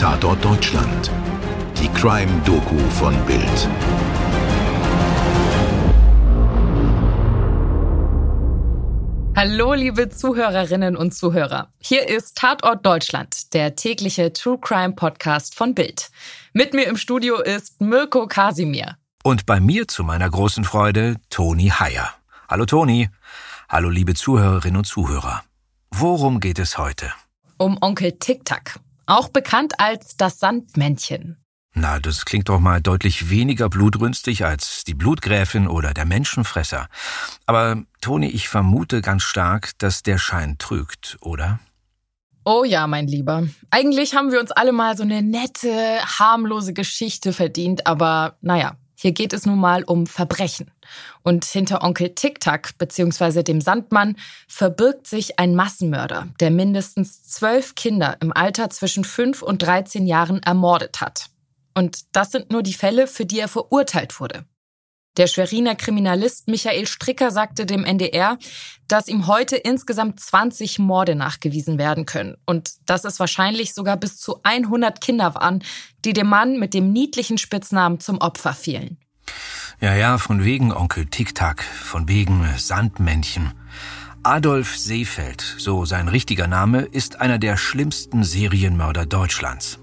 Tatort Deutschland. Die Crime-Doku von Bild. Hallo, liebe Zuhörerinnen und Zuhörer. Hier ist Tatort Deutschland, der tägliche True Crime Podcast von Bild. Mit mir im Studio ist Mirko Kasimir. Und bei mir zu meiner großen Freude Toni Heyer. Hallo Toni. Hallo liebe Zuhörerinnen und Zuhörer. Worum geht es heute? Um Onkel Tic-Tac, auch bekannt als das Sandmännchen. Na, das klingt doch mal deutlich weniger blutrünstig als die Blutgräfin oder der Menschenfresser. Aber Toni, ich vermute ganz stark, dass der Schein trügt, oder? Oh ja, mein Lieber. Eigentlich haben wir uns alle mal so eine nette, harmlose Geschichte verdient, aber naja, hier geht es nun mal um Verbrechen. Und hinter Onkel Tic-Tac bzw. dem Sandmann verbirgt sich ein Massenmörder, der mindestens zwölf Kinder im Alter zwischen fünf und 13 Jahren ermordet hat. Und das sind nur die Fälle, für die er verurteilt wurde. Der Schweriner Kriminalist Michael Stricker sagte dem NDR, dass ihm heute insgesamt 20 Morde nachgewiesen werden können und dass es wahrscheinlich sogar bis zu 100 Kinder waren, die dem Mann mit dem niedlichen Spitznamen zum Opfer fielen. Ja, ja, von wegen Onkel Tic-Tac, von wegen Sandmännchen. Adolf Seefeld, so sein richtiger Name, ist einer der schlimmsten Serienmörder Deutschlands.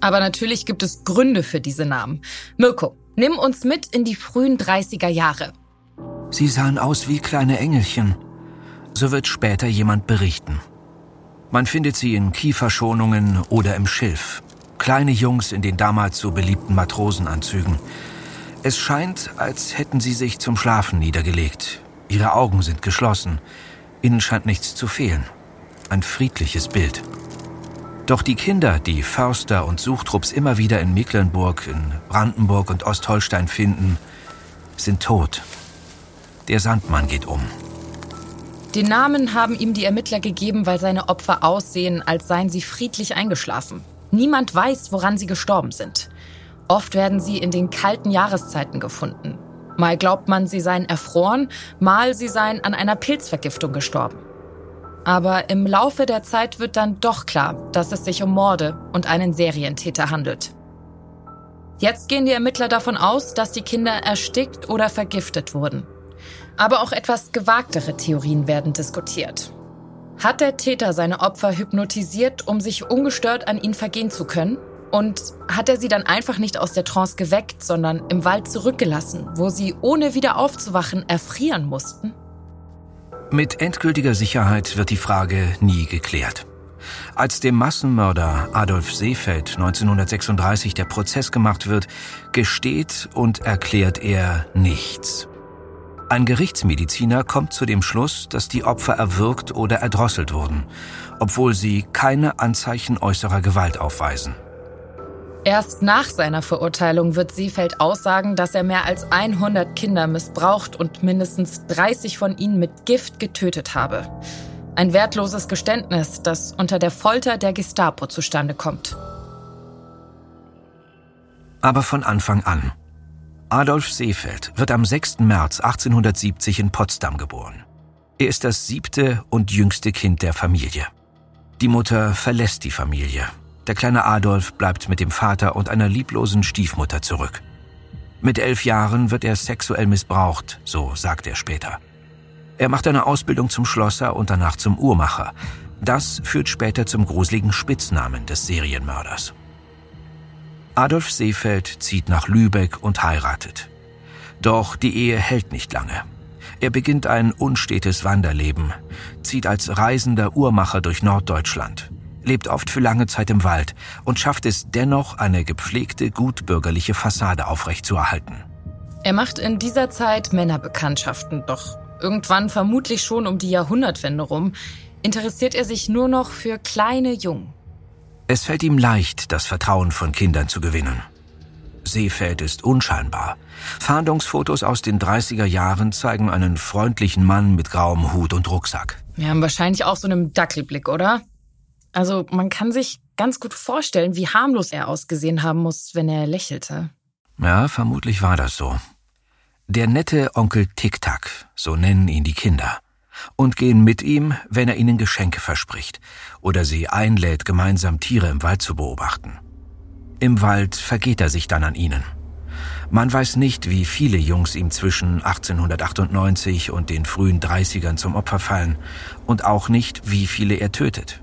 Aber natürlich gibt es Gründe für diese Namen. Mirko, Nimm uns mit in die frühen 30er Jahre. Sie sahen aus wie kleine Engelchen. So wird später jemand berichten. Man findet sie in Kieferschonungen oder im Schilf. Kleine Jungs in den damals so beliebten Matrosenanzügen. Es scheint, als hätten sie sich zum Schlafen niedergelegt. Ihre Augen sind geschlossen. Ihnen scheint nichts zu fehlen. Ein friedliches Bild. Doch die Kinder, die Förster und Suchtrupps immer wieder in Mecklenburg, in Brandenburg und Ostholstein finden, sind tot. Der Sandmann geht um. Den Namen haben ihm die Ermittler gegeben, weil seine Opfer aussehen, als seien sie friedlich eingeschlafen. Niemand weiß, woran sie gestorben sind. Oft werden sie in den kalten Jahreszeiten gefunden. Mal glaubt man, sie seien erfroren, mal sie seien an einer Pilzvergiftung gestorben. Aber im Laufe der Zeit wird dann doch klar, dass es sich um Morde und einen Serientäter handelt. Jetzt gehen die Ermittler davon aus, dass die Kinder erstickt oder vergiftet wurden. Aber auch etwas gewagtere Theorien werden diskutiert. Hat der Täter seine Opfer hypnotisiert, um sich ungestört an ihn vergehen zu können? Und hat er sie dann einfach nicht aus der Trance geweckt, sondern im Wald zurückgelassen, wo sie ohne wieder aufzuwachen erfrieren mussten? Mit endgültiger Sicherheit wird die Frage nie geklärt. Als dem Massenmörder Adolf Seefeld 1936 der Prozess gemacht wird, gesteht und erklärt er nichts. Ein Gerichtsmediziner kommt zu dem Schluss, dass die Opfer erwürgt oder erdrosselt wurden, obwohl sie keine Anzeichen äußerer Gewalt aufweisen. Erst nach seiner Verurteilung wird Seefeld aussagen, dass er mehr als 100 Kinder missbraucht und mindestens 30 von ihnen mit Gift getötet habe. Ein wertloses Geständnis, das unter der Folter der Gestapo zustande kommt. Aber von Anfang an. Adolf Seefeld wird am 6. März 1870 in Potsdam geboren. Er ist das siebte und jüngste Kind der Familie. Die Mutter verlässt die Familie der kleine Adolf bleibt mit dem Vater und einer lieblosen Stiefmutter zurück. Mit elf Jahren wird er sexuell missbraucht, so sagt er später. Er macht eine Ausbildung zum Schlosser und danach zum Uhrmacher. Das führt später zum gruseligen Spitznamen des Serienmörders. Adolf Seefeld zieht nach Lübeck und heiratet. Doch die Ehe hält nicht lange. Er beginnt ein unstetes Wanderleben, zieht als reisender Uhrmacher durch Norddeutschland lebt oft für lange Zeit im Wald und schafft es dennoch, eine gepflegte, gutbürgerliche Fassade aufrechtzuerhalten. Er macht in dieser Zeit Männerbekanntschaften, doch irgendwann vermutlich schon um die Jahrhundertwende rum, interessiert er sich nur noch für kleine Jungen. Es fällt ihm leicht, das Vertrauen von Kindern zu gewinnen. Seefeld ist unscheinbar. Fahndungsfotos aus den 30er Jahren zeigen einen freundlichen Mann mit grauem Hut und Rucksack. Wir haben wahrscheinlich auch so einen Dackelblick, oder? Also man kann sich ganz gut vorstellen, wie harmlos er ausgesehen haben muss, wenn er lächelte. Ja, vermutlich war das so. Der nette Onkel Tic-Tac, so nennen ihn die Kinder, und gehen mit ihm, wenn er ihnen Geschenke verspricht oder sie einlädt, gemeinsam Tiere im Wald zu beobachten. Im Wald vergeht er sich dann an ihnen. Man weiß nicht, wie viele Jungs ihm zwischen 1898 und den frühen 30ern zum Opfer fallen und auch nicht, wie viele er tötet.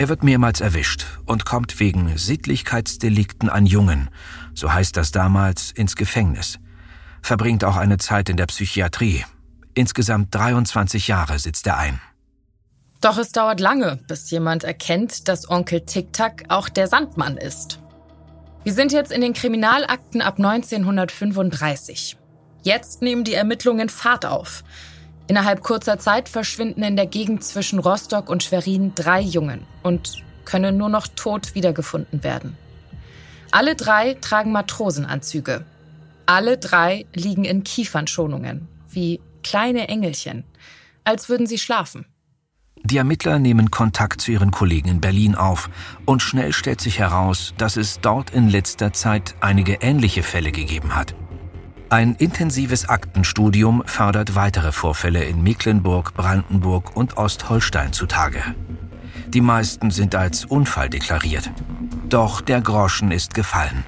Er wird mehrmals erwischt und kommt wegen Sittlichkeitsdelikten an Jungen, so heißt das damals, ins Gefängnis. Verbringt auch eine Zeit in der Psychiatrie. Insgesamt 23 Jahre sitzt er ein. Doch es dauert lange, bis jemand erkennt, dass Onkel Tic-Tac auch der Sandmann ist. Wir sind jetzt in den Kriminalakten ab 1935. Jetzt nehmen die Ermittlungen Fahrt auf. Innerhalb kurzer Zeit verschwinden in der Gegend zwischen Rostock und Schwerin drei Jungen und können nur noch tot wiedergefunden werden. Alle drei tragen Matrosenanzüge. Alle drei liegen in Kiefernschonungen, wie kleine Engelchen, als würden sie schlafen. Die Ermittler nehmen Kontakt zu ihren Kollegen in Berlin auf und schnell stellt sich heraus, dass es dort in letzter Zeit einige ähnliche Fälle gegeben hat. Ein intensives Aktenstudium fördert weitere Vorfälle in Mecklenburg, Brandenburg und Ostholstein zutage. Die meisten sind als Unfall deklariert. Doch der Groschen ist gefallen.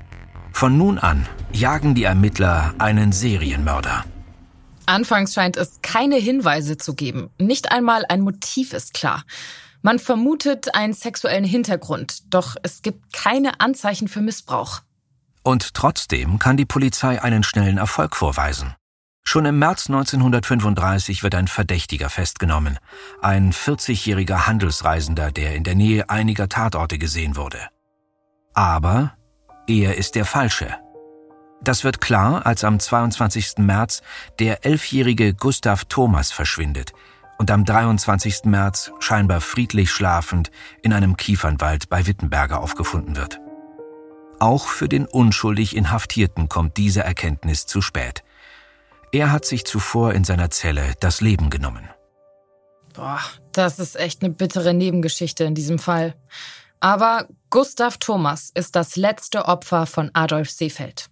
Von nun an jagen die Ermittler einen Serienmörder. Anfangs scheint es keine Hinweise zu geben. Nicht einmal ein Motiv ist klar. Man vermutet einen sexuellen Hintergrund, doch es gibt keine Anzeichen für Missbrauch. Und trotzdem kann die Polizei einen schnellen Erfolg vorweisen. Schon im März 1935 wird ein Verdächtiger festgenommen, ein 40-jähriger Handelsreisender, der in der Nähe einiger Tatorte gesehen wurde. Aber er ist der Falsche. Das wird klar, als am 22. März der elfjährige Gustav Thomas verschwindet und am 23. März scheinbar friedlich schlafend in einem Kiefernwald bei Wittenberger aufgefunden wird. Auch für den unschuldig Inhaftierten kommt diese Erkenntnis zu spät. Er hat sich zuvor in seiner Zelle das Leben genommen. Boah, das ist echt eine bittere Nebengeschichte in diesem Fall. Aber Gustav Thomas ist das letzte Opfer von Adolf Seefeld.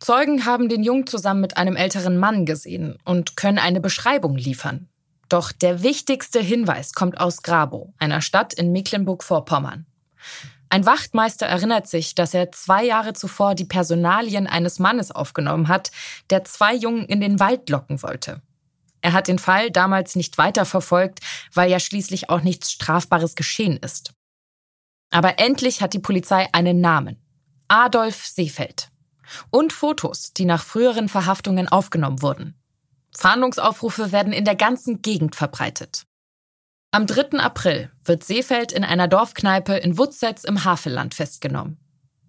Zeugen haben den Jungen zusammen mit einem älteren Mann gesehen und können eine Beschreibung liefern. Doch der wichtigste Hinweis kommt aus Grabow, einer Stadt in Mecklenburg-Vorpommern. Ein Wachtmeister erinnert sich, dass er zwei Jahre zuvor die Personalien eines Mannes aufgenommen hat, der zwei Jungen in den Wald locken wollte. Er hat den Fall damals nicht weiterverfolgt, weil ja schließlich auch nichts Strafbares geschehen ist. Aber endlich hat die Polizei einen Namen. Adolf Seefeld. Und Fotos, die nach früheren Verhaftungen aufgenommen wurden. Fahndungsaufrufe werden in der ganzen Gegend verbreitet. Am 3. April wird Seefeld in einer Dorfkneipe in Wutzetz im Havelland festgenommen.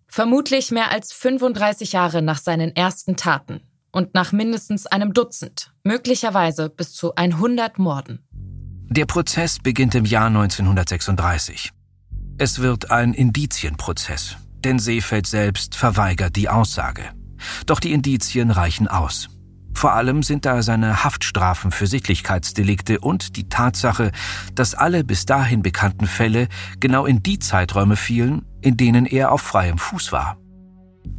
Vermutlich mehr als 35 Jahre nach seinen ersten Taten und nach mindestens einem Dutzend, möglicherweise bis zu 100 Morden. Der Prozess beginnt im Jahr 1936. Es wird ein Indizienprozess, denn Seefeld selbst verweigert die Aussage. Doch die Indizien reichen aus. Vor allem sind da seine Haftstrafen für Sittlichkeitsdelikte und die Tatsache, dass alle bis dahin bekannten Fälle genau in die Zeiträume fielen, in denen er auf freiem Fuß war.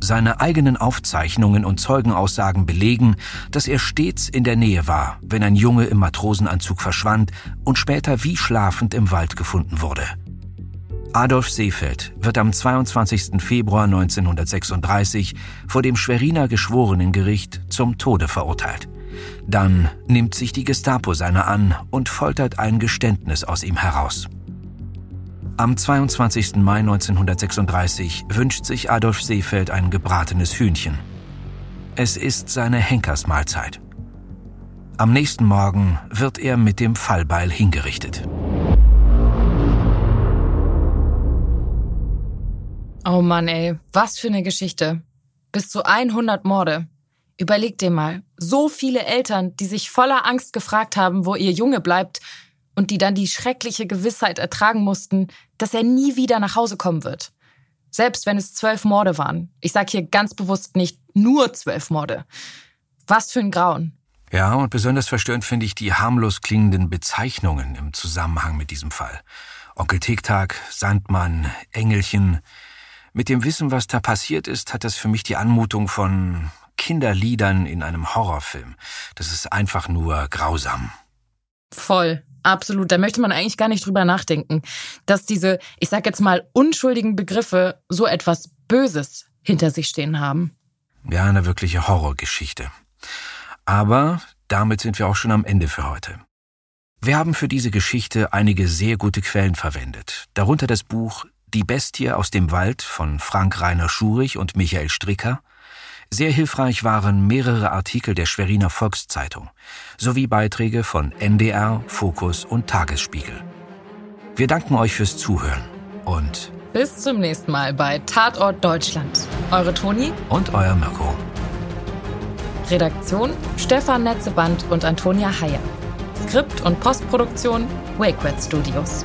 Seine eigenen Aufzeichnungen und Zeugenaussagen belegen, dass er stets in der Nähe war, wenn ein Junge im Matrosenanzug verschwand und später wie schlafend im Wald gefunden wurde. Adolf Seefeld wird am 22. Februar 1936 vor dem Schweriner Geschworenengericht zum Tode verurteilt. Dann nimmt sich die Gestapo seiner an und foltert ein Geständnis aus ihm heraus. Am 22. Mai 1936 wünscht sich Adolf Seefeld ein gebratenes Hühnchen. Es ist seine Henkersmahlzeit. Am nächsten Morgen wird er mit dem Fallbeil hingerichtet. Oh Mann, ey, was für eine Geschichte. Bis zu 100 Morde. Überleg dir mal, so viele Eltern, die sich voller Angst gefragt haben, wo ihr Junge bleibt und die dann die schreckliche Gewissheit ertragen mussten, dass er nie wieder nach Hause kommen wird. Selbst wenn es zwölf Morde waren. Ich sag hier ganz bewusst nicht nur zwölf Morde. Was für ein Grauen. Ja, und besonders verstörend finde ich die harmlos klingenden Bezeichnungen im Zusammenhang mit diesem Fall. Onkel Tiktag, Sandmann, Engelchen, mit dem Wissen, was da passiert ist, hat das für mich die Anmutung von Kinderliedern in einem Horrorfilm. Das ist einfach nur grausam. Voll. Absolut, da möchte man eigentlich gar nicht drüber nachdenken, dass diese, ich sag jetzt mal, unschuldigen Begriffe so etwas Böses hinter sich stehen haben. Ja, eine wirkliche Horrorgeschichte. Aber damit sind wir auch schon am Ende für heute. Wir haben für diese Geschichte einige sehr gute Quellen verwendet, darunter das Buch Die Bestie aus dem Wald von Frank Rainer Schurich und Michael Stricker, sehr hilfreich waren mehrere Artikel der Schweriner Volkszeitung sowie Beiträge von NDR, Fokus und Tagesspiegel. Wir danken euch fürs Zuhören und bis zum nächsten Mal bei Tatort Deutschland. Eure Toni und euer Mirko. Redaktion Stefan Netzeband und Antonia Heyer. Skript und Postproduktion WakeWed Studios.